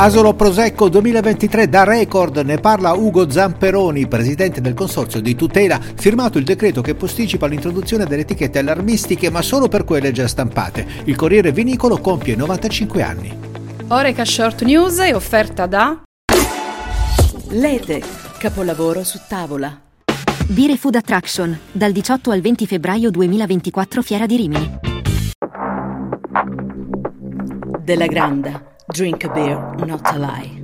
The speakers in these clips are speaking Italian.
Asolo Prosecco 2023 da record, ne parla Ugo Zamperoni, presidente del consorzio di tutela, firmato il decreto che posticipa l'introduzione delle etichette allarmistiche ma solo per quelle già stampate. Il Corriere Vinicolo compie 95 anni. Oreca Short News è offerta da Lete, capolavoro su tavola. Bire Food Attraction, dal 18 al 20 febbraio 2024 Fiera di Rimini. Della Granda, drink a beer, not a lie.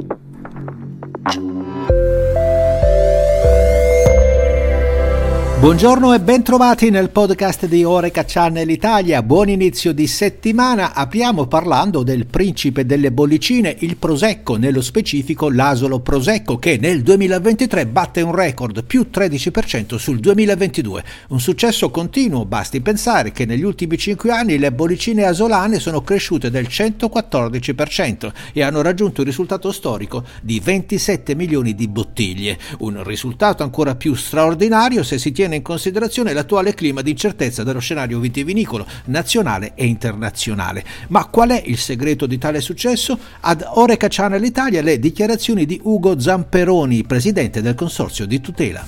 Buongiorno e bentrovati nel podcast di Oreca Channel Italia. Buon inizio di settimana. Apriamo parlando del principe delle bollicine, il Prosecco, nello specifico l'Asolo Prosecco, che nel 2023 batte un record più 13% sul 2022. Un successo continuo, basti pensare che negli ultimi 5 anni le bollicine asolane sono cresciute del 114% e hanno raggiunto il risultato storico di 27 milioni di bottiglie. Un risultato ancora più straordinario se si tiene in considerazione l'attuale clima di incertezza dello scenario vitivinicolo nazionale e internazionale. Ma qual è il segreto di tale successo? Ad Oreca Channel Italia le dichiarazioni di Ugo Zamperoni, presidente del consorzio di tutela.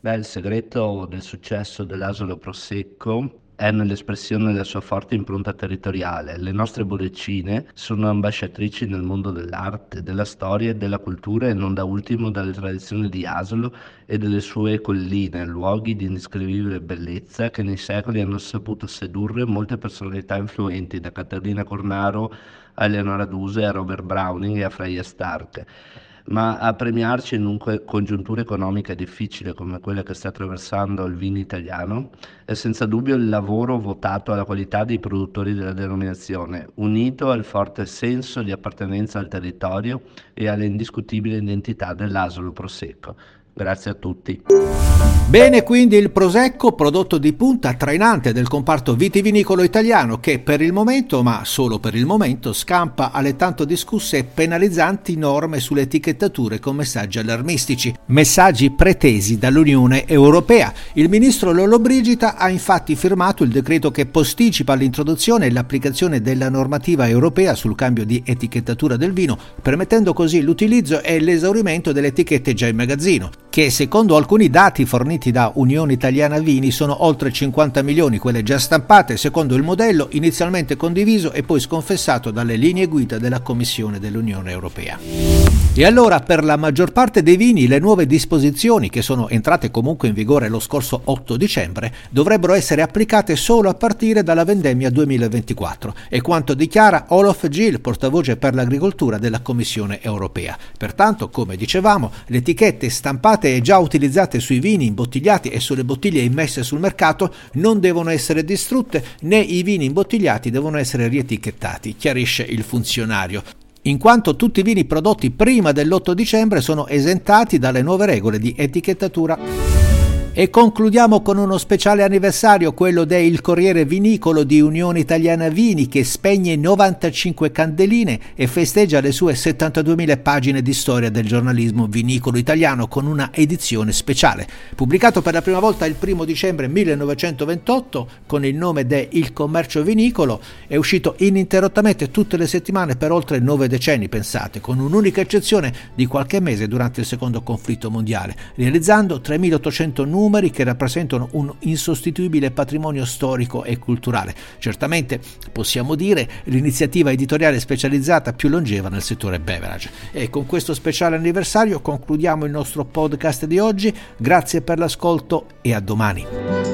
Beh, il segreto del successo dell'Asolo Prosecco è nell'espressione della sua forte impronta territoriale. Le nostre bollicine sono ambasciatrici nel mondo dell'arte, della storia e della cultura e non da ultimo dalle tradizioni di Asolo e delle sue colline, luoghi di indescrivibile bellezza che nei secoli hanno saputo sedurre molte personalità influenti, da Caterina Cornaro a Eleonora Duse a Robert Browning e a Freya Stark ma a premiarci in una congiuntura economica difficile come quella che sta attraversando il vino italiano è senza dubbio il lavoro votato alla qualità dei produttori della denominazione, unito al forte senso di appartenenza al territorio e all'indiscutibile identità dell'asolo prosecco. Grazie a tutti. Bene quindi il Prosecco, prodotto di punta trainante del comparto vitivinicolo italiano che per il momento, ma solo per il momento, scampa alle tanto discusse e penalizzanti norme sulle etichettature con messaggi allarmistici, messaggi pretesi dall'Unione Europea. Il ministro Lollobrigida ha infatti firmato il decreto che posticipa l'introduzione e l'applicazione della normativa europea sul cambio di etichettatura del vino, permettendo così l'utilizzo e l'esaurimento delle etichette già in magazzino che secondo alcuni dati forniti da Unione Italiana Vini sono oltre 50 milioni quelle già stampate secondo il modello inizialmente condiviso e poi sconfessato dalle linee guida della Commissione dell'Unione Europea. E allora per la maggior parte dei vini le nuove disposizioni che sono entrate comunque in vigore lo scorso 8 dicembre dovrebbero essere applicate solo a partire dalla vendemmia 2024 è quanto dichiara Olof Gill, portavoce per l'agricoltura della Commissione Europea. Pertanto, come dicevamo, le etichette stampate e già utilizzate sui vini imbottigliati e sulle bottiglie immesse sul mercato non devono essere distrutte né i vini imbottigliati devono essere rietichettati, chiarisce il funzionario in quanto tutti i vini prodotti prima dell'8 dicembre sono esentati dalle nuove regole di etichettatura. E concludiamo con uno speciale anniversario, quello del Corriere Vinicolo di Unione Italiana Vini, che spegne 95 candeline e festeggia le sue 72.000 pagine di storia del giornalismo vinicolo italiano con una edizione speciale. Pubblicato per la prima volta il 1 dicembre 1928 con il nome de Il Commercio Vinicolo, è uscito ininterrottamente tutte le settimane per oltre nove decenni, pensate, con un'unica eccezione di qualche mese durante il secondo conflitto mondiale, realizzando 3.800 numeri numeri che rappresentano un insostituibile patrimonio storico e culturale. Certamente possiamo dire l'iniziativa editoriale specializzata più longeva nel settore beverage. E con questo speciale anniversario concludiamo il nostro podcast di oggi. Grazie per l'ascolto e a domani.